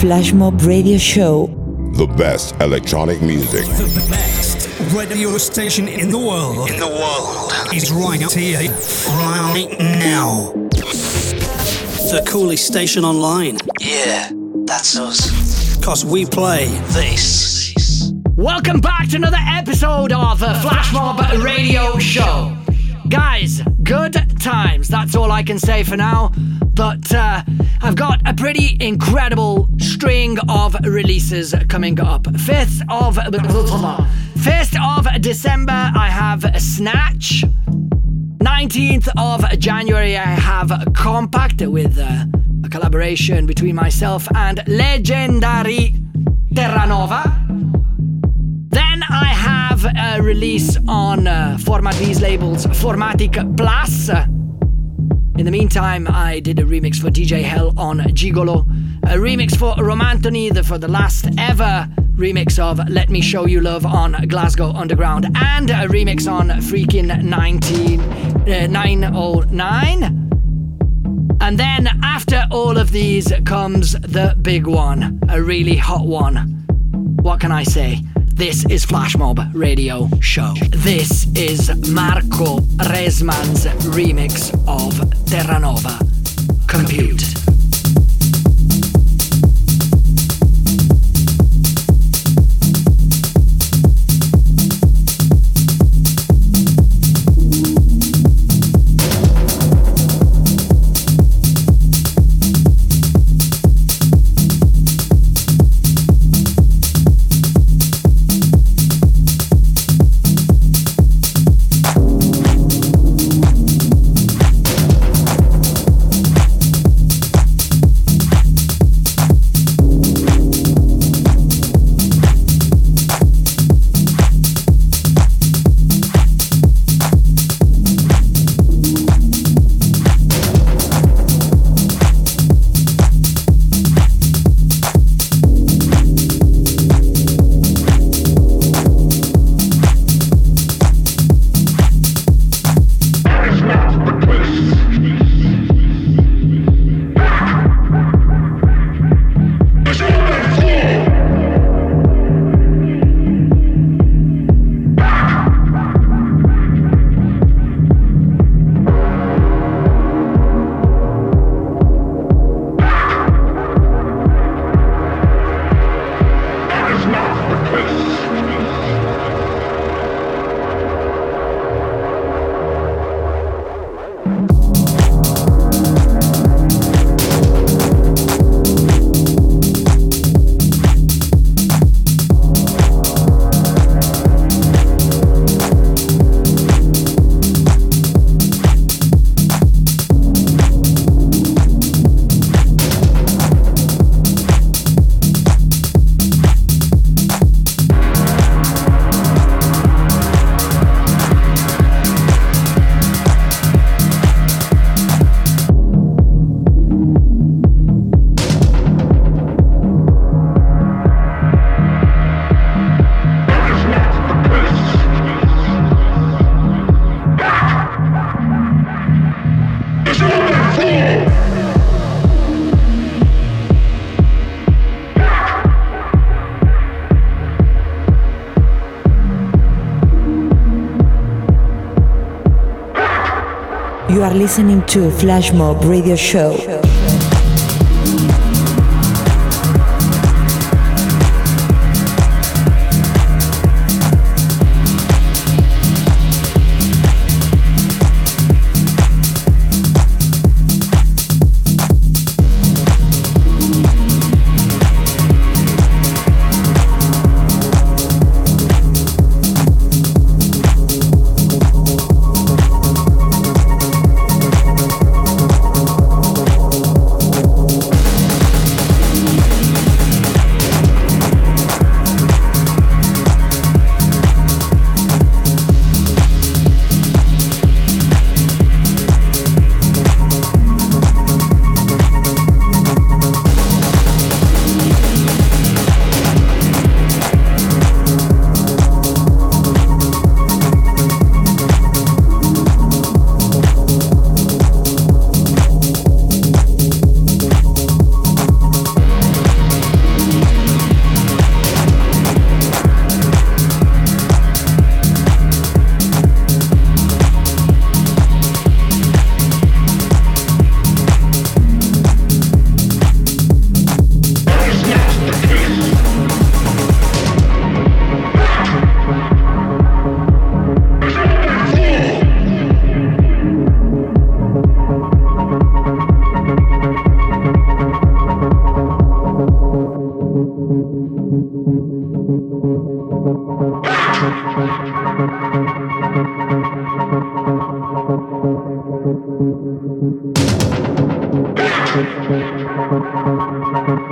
Flash Mob Radio Show. The best electronic music. The best radio station in the world. In the world. Is right up here. Right now. The coolest station online. Yeah, that's us. Cause we play this. Welcome back to another episode of the Flash Mob Radio Show. Guys, good times. That's all I can say for now. But uh, I've got a pretty incredible string of releases coming up. 5th of 5th of December I have Snatch. 19th of January I have Compact with uh, a collaboration between myself and legendary Terranova. I have a release on uh, Format:B's labels Formatik Plus. In the meantime, I did a remix for DJ Hell on Gigolo, a remix for Romantony the, for the last ever remix of Let Me Show You Love on Glasgow Underground, and a remix on Freaking 19, uh, 909. And then after all of these comes the big one, a really hot one. What can I say? This is Flash Mob Radio Show. This is Marco Resmann's remix of Terranova. Compute. Are listening to Flash Mob Radio Show. Thank you.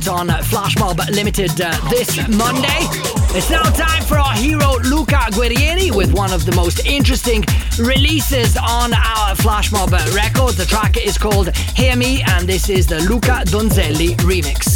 Out on Flashmob Limited uh, this Monday. It's now time for our hero Luca Guerrieri with one of the most interesting releases on our Flashmob record. The track is called Hear Me, and this is the Luca Donzelli remix.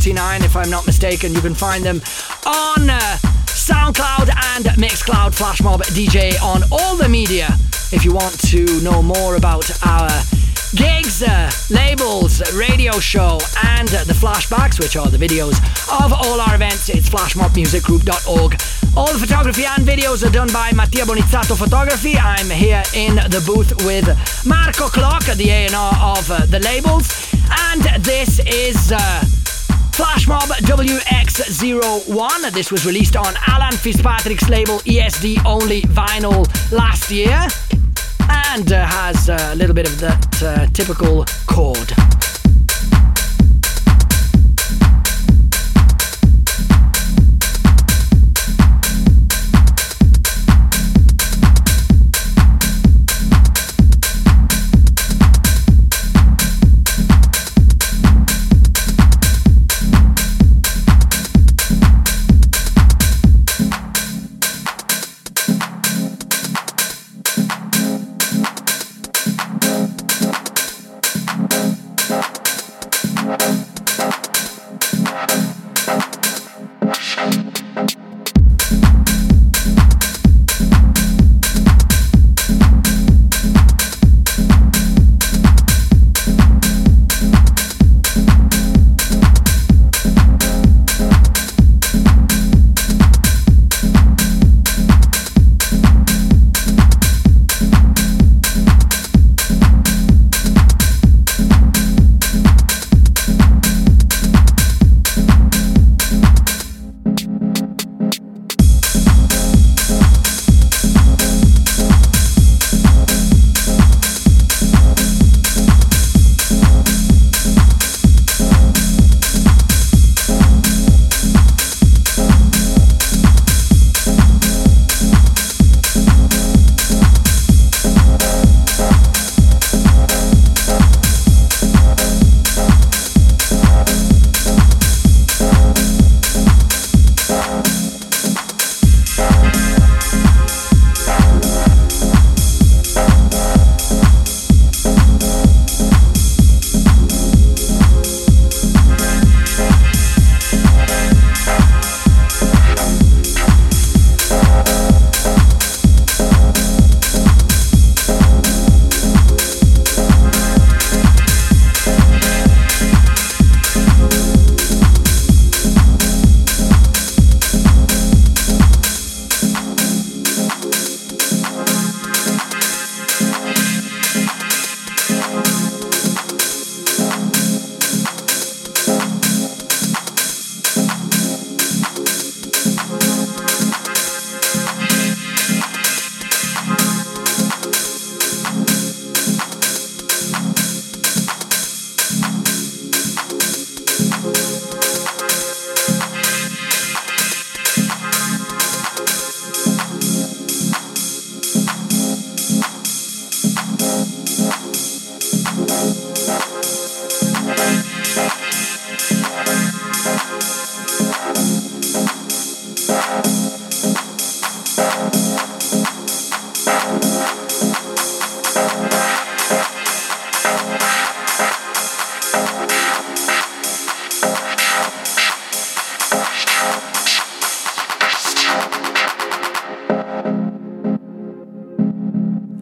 49, if I'm not mistaken. You can find them on uh, SoundCloud and Mixcloud Flashmob DJ on all the media. If you want to know more about our gigs, uh, labels, radio show, and uh, the flashbacks, which are the videos of all our events, it's flashmobmusicgroup.org. All the photography and videos are done by Mattia Bonizzato Photography. I'm here in the booth with Marco Clock, the A&R of uh, the labels, and this is. Flash Mob WX01. This was released on Alan Fitzpatrick's label ESD Only Vinyl last year and uh, has a little bit of that uh, typical chord.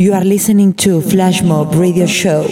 You are listening to Flash Mob Radio Show.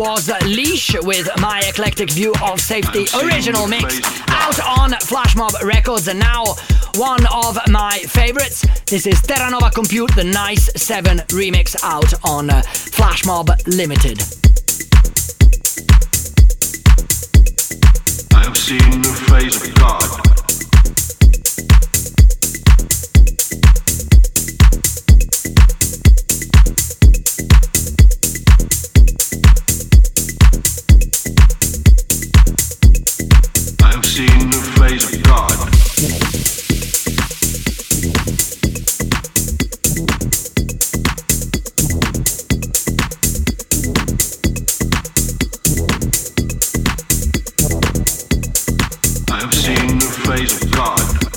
Was Laesh with My Eclectic View of Safety original mix out on Flashmob Records. And now, one of my favorites. This is Terranova Compute, the Nice 7 remix out on Flashmob Limited. face of God.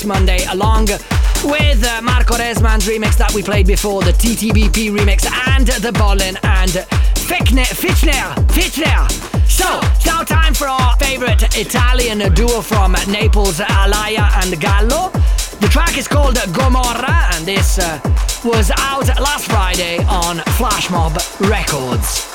This Monday, along with uh, Marco Resmann's remix that we played before, the TTBP remix, and the Bolin and Fichner, Fichner, Fichner. So, it's now time for our favorite Italian duo from Naples, Alaia and Gallo. The track is called Gomorrah, and this uh, was out last Friday on Flashmob Records.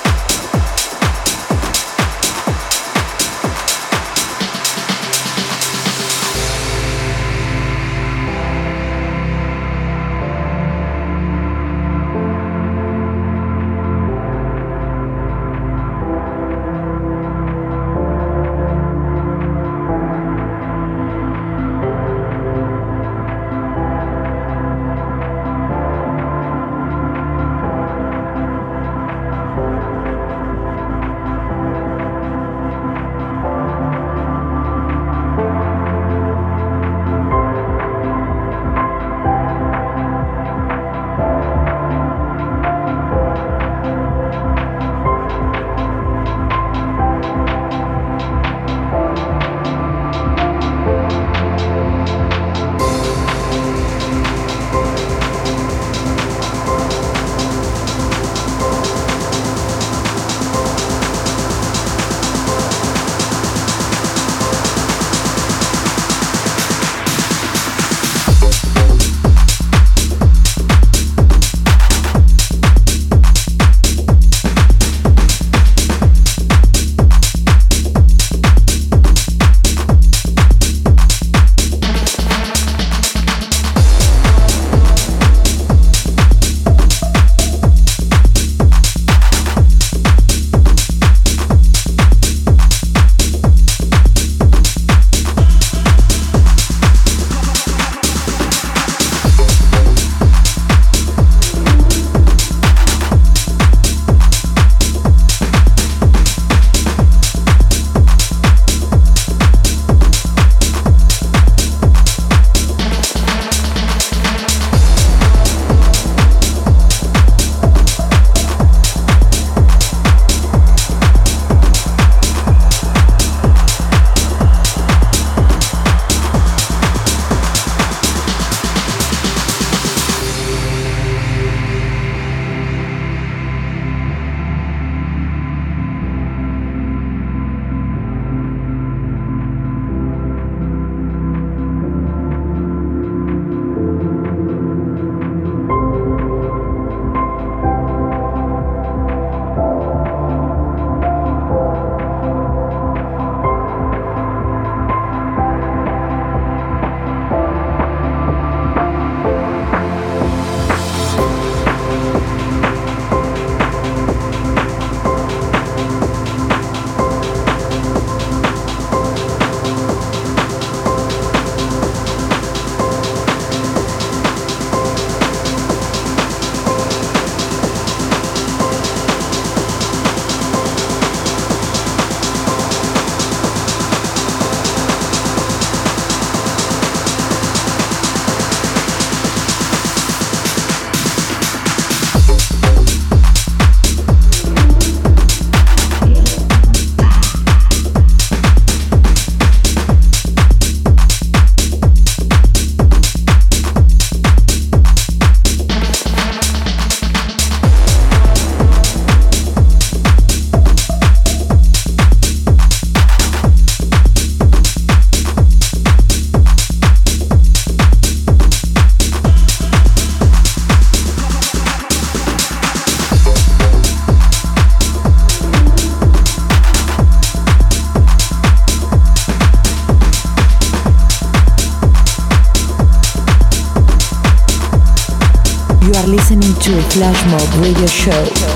Flashmob Radio Show.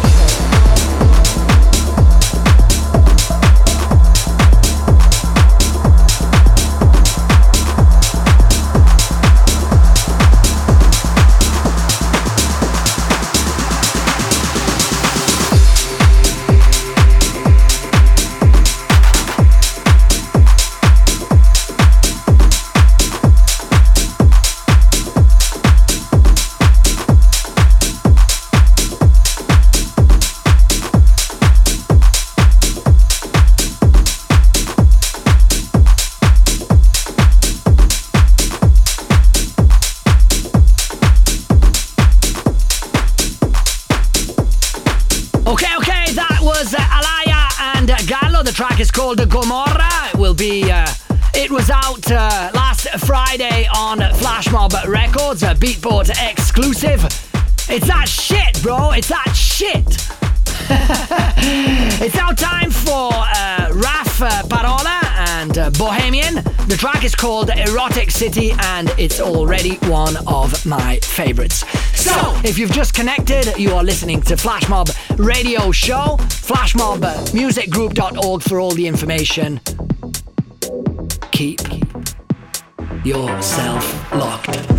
Called Erotic City and it's already one of my favorites. So, if you've just connected, you are listening to Flashmob Radio Show, flashmobmusicgroup.org for all the information. Keep yourself locked.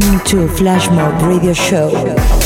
listening to Flashmob Radio Show.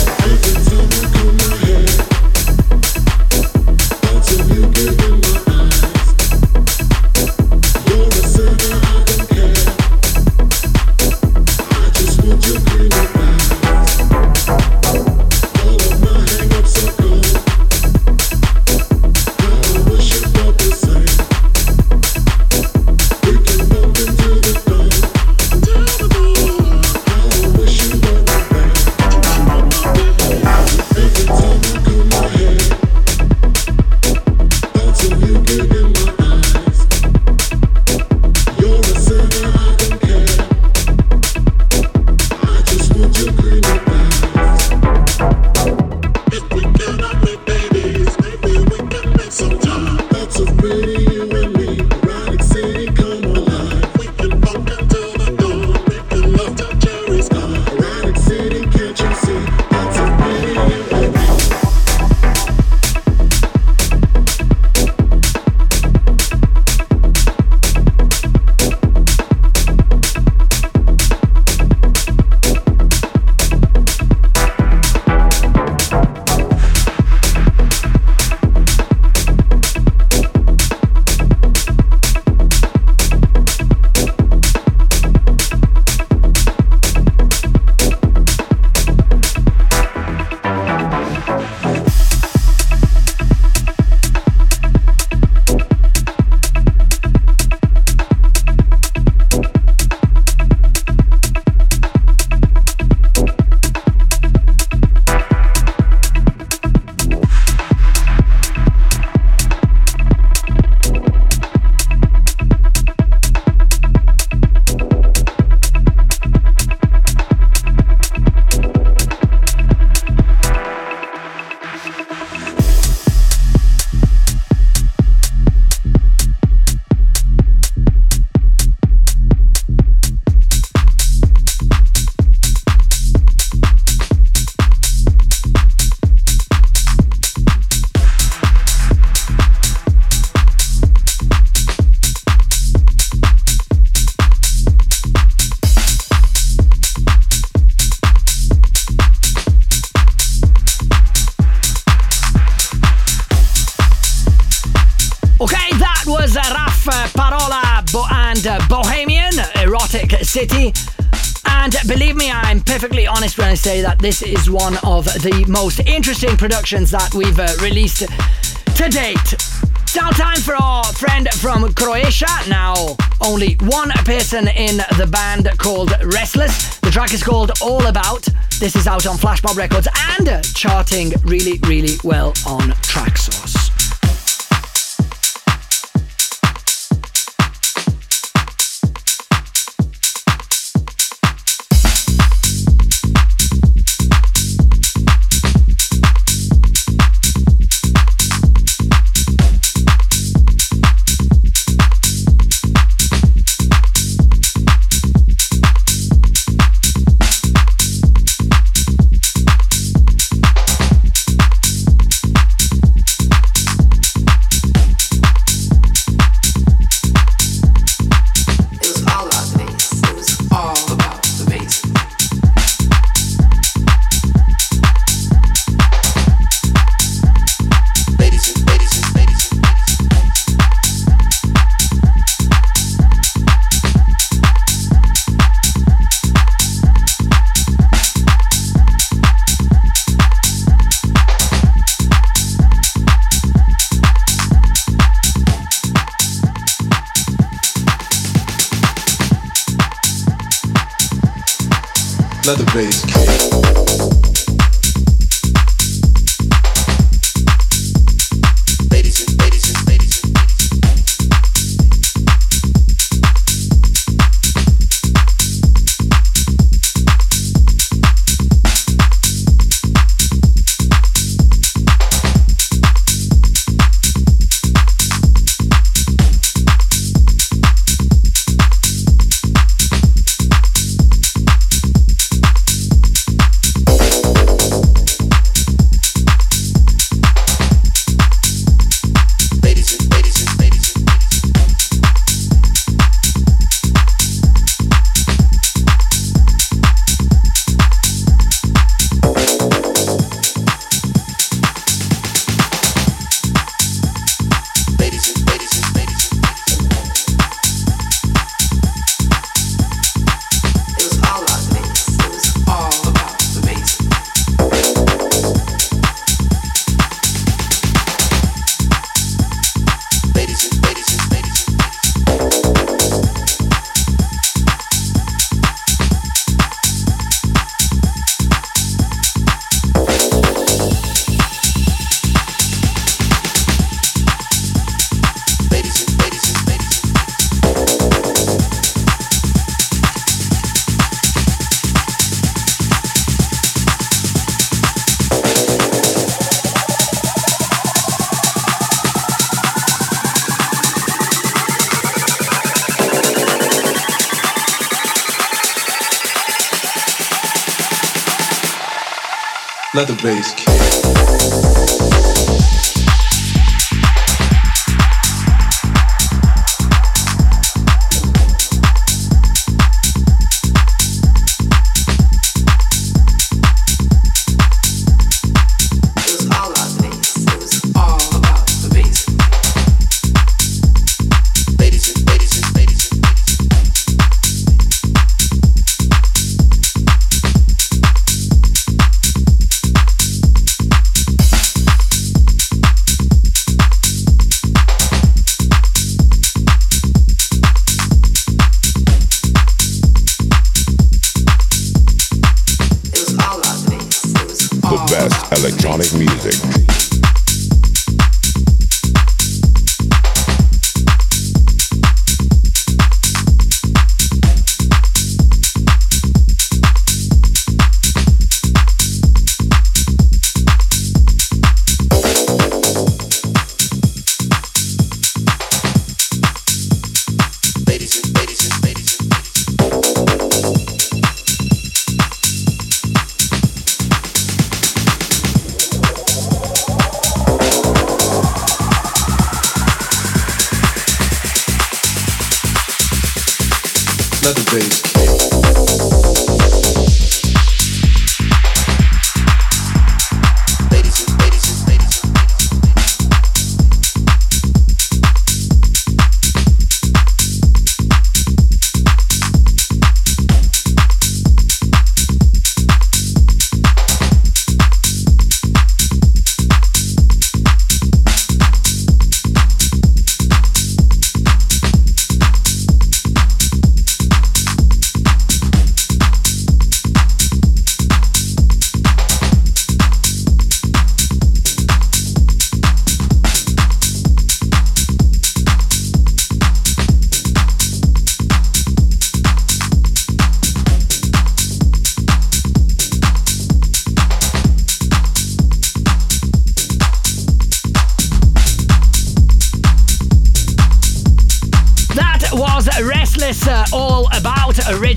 City. And believe me, I'm perfectly honest when I say that this is one of the most interesting productions that we've uh, released to date. Now, time for our friend from Croatia. Now, only one person in the band called Ressless. The track is called All About. This is out on Flashmob Records and charting really, really well on Traxsource. Let Let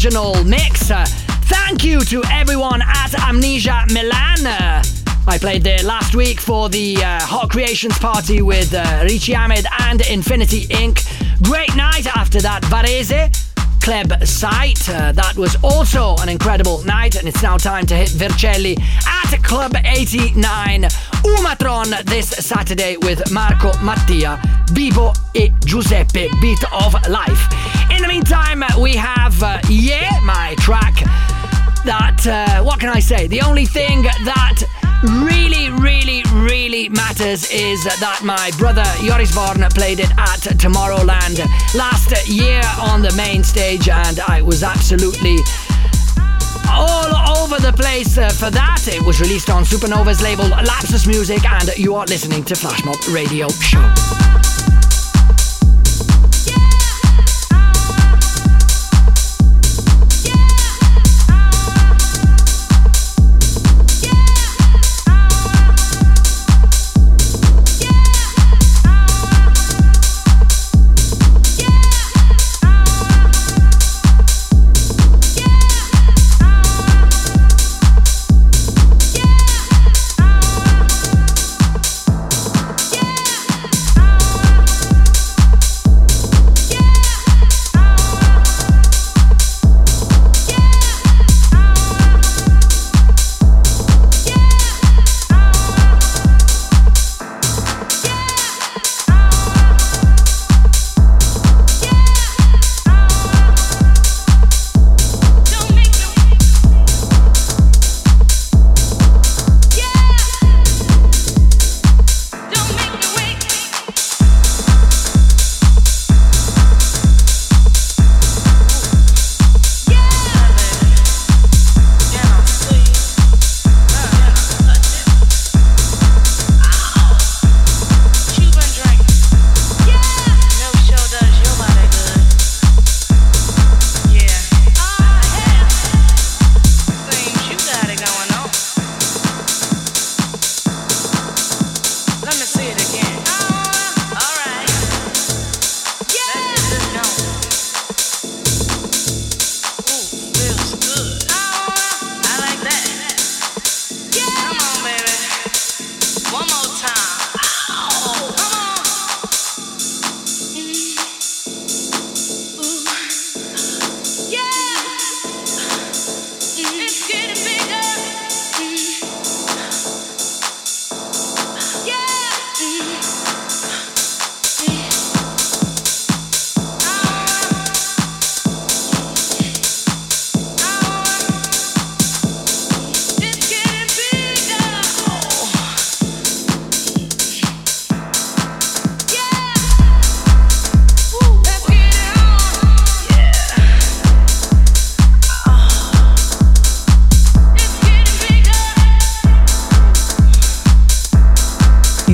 original mix. Thank you to everyone at Amnesia Milan. I played there last week for the uh, Hot Creations party with uh, Richy Ahmed and Infinity Ink. Great night after that, Varese. Club site. Uh, that was also an incredible night, and it's now time to hit Vercelli at Club 89 Umatron this Saturday with Marco Mattia, Bibo e Giuseppe Beat of Life. In the meantime, we have uh, Yeah, my track. That, uh, what can I say? The only thing that really, really, really matters is that my brother Joris Voorn played it at Tomorrowland last year on the main stage, and I was absolutely all over the place uh, for that. It was released on Supernova's label Lapsus Music, and you are listening to Flashmob Radio Show.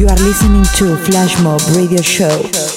To Flashmob Radio Show.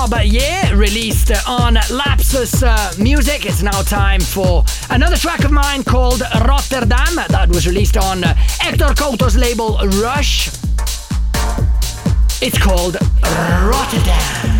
Mob Yeah, released on Lapsus uh, Music. It's now time for another track of mine called Rotterdam that was released on Hector Couto's label Roush. It's called Rotterdam.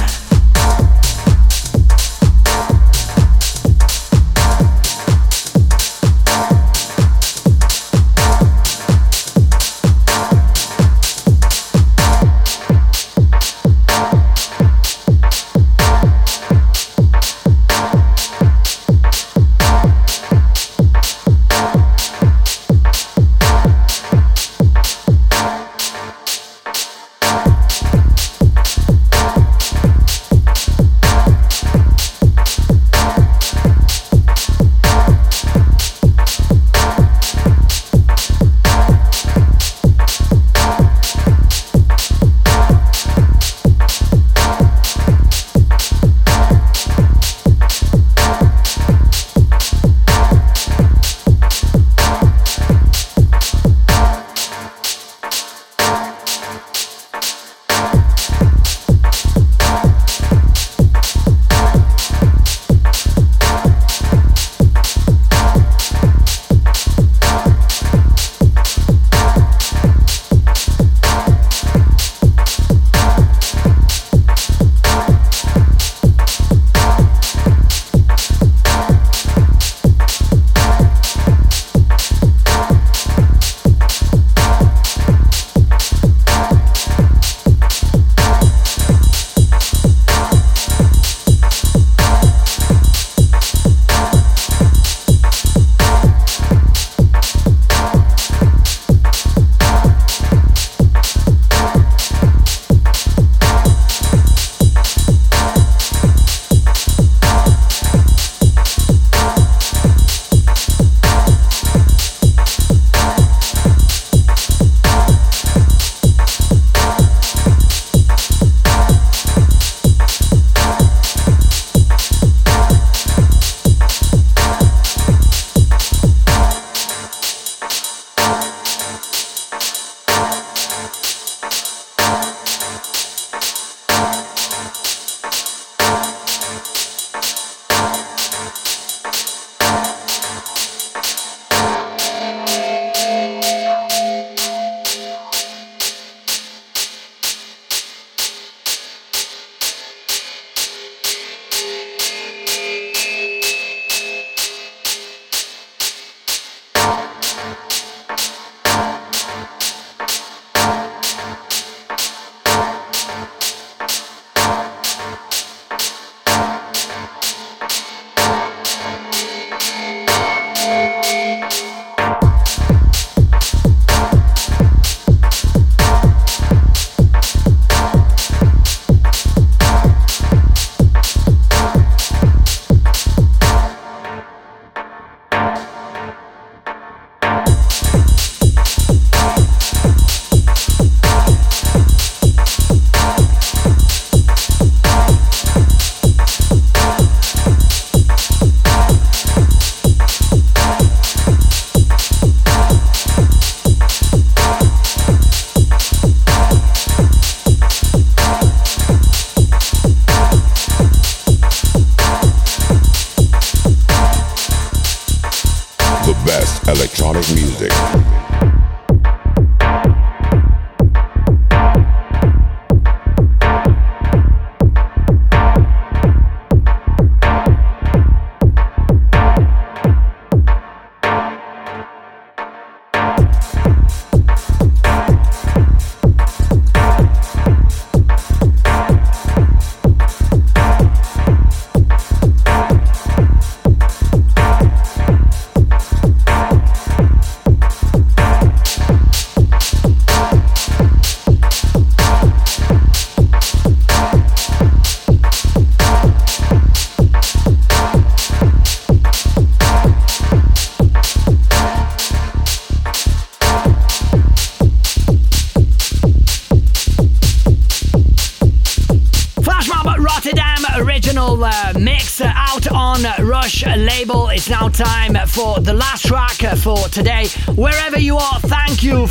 electronic music.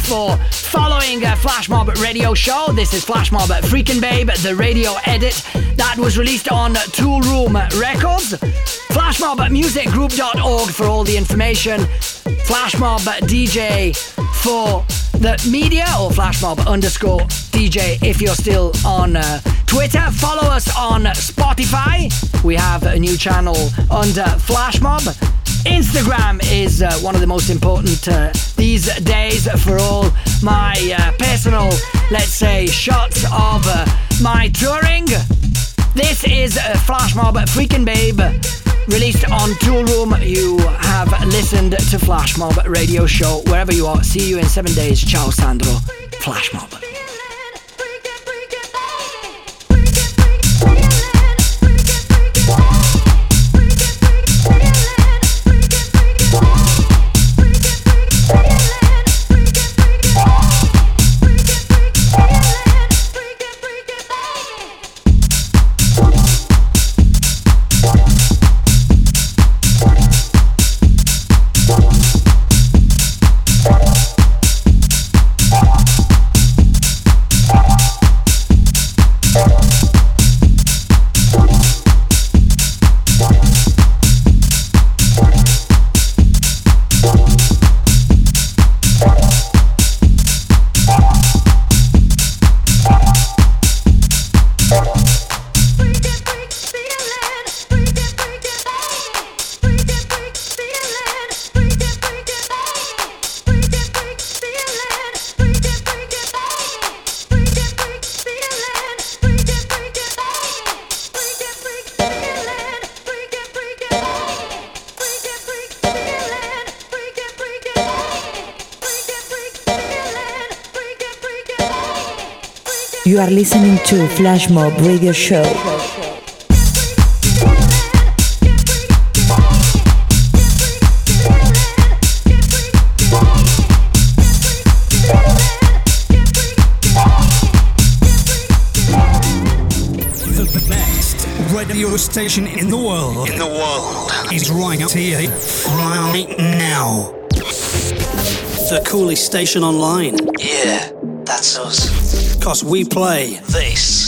For following uh, Flashmob Radio Show. This is Flash Mob Freakin' Babe, the radio edit that was released on Toolroom Records. FlashMobMusicGroup.org for all the information. Flashmob DJ for the media or flashmob underscore DJ if you're still on uh, Twitter. Follow us on Spotify. We have a new channel under Flashmob. Instagram is uh, one of the most important uh, these days for all my uh, personal, let's say, shots of uh, my touring. This is uh, Flashmob Freakin' Babe released on Toolroom. You have listened to Flashmob Radio Show wherever you are. See you in seven days. Ciao, Sandro. Flashmob. To Flashmob Radio Show. The best radio station in the world In the world. is right here. Right now. The coolest station online. Yeah, that's us. Cause we play This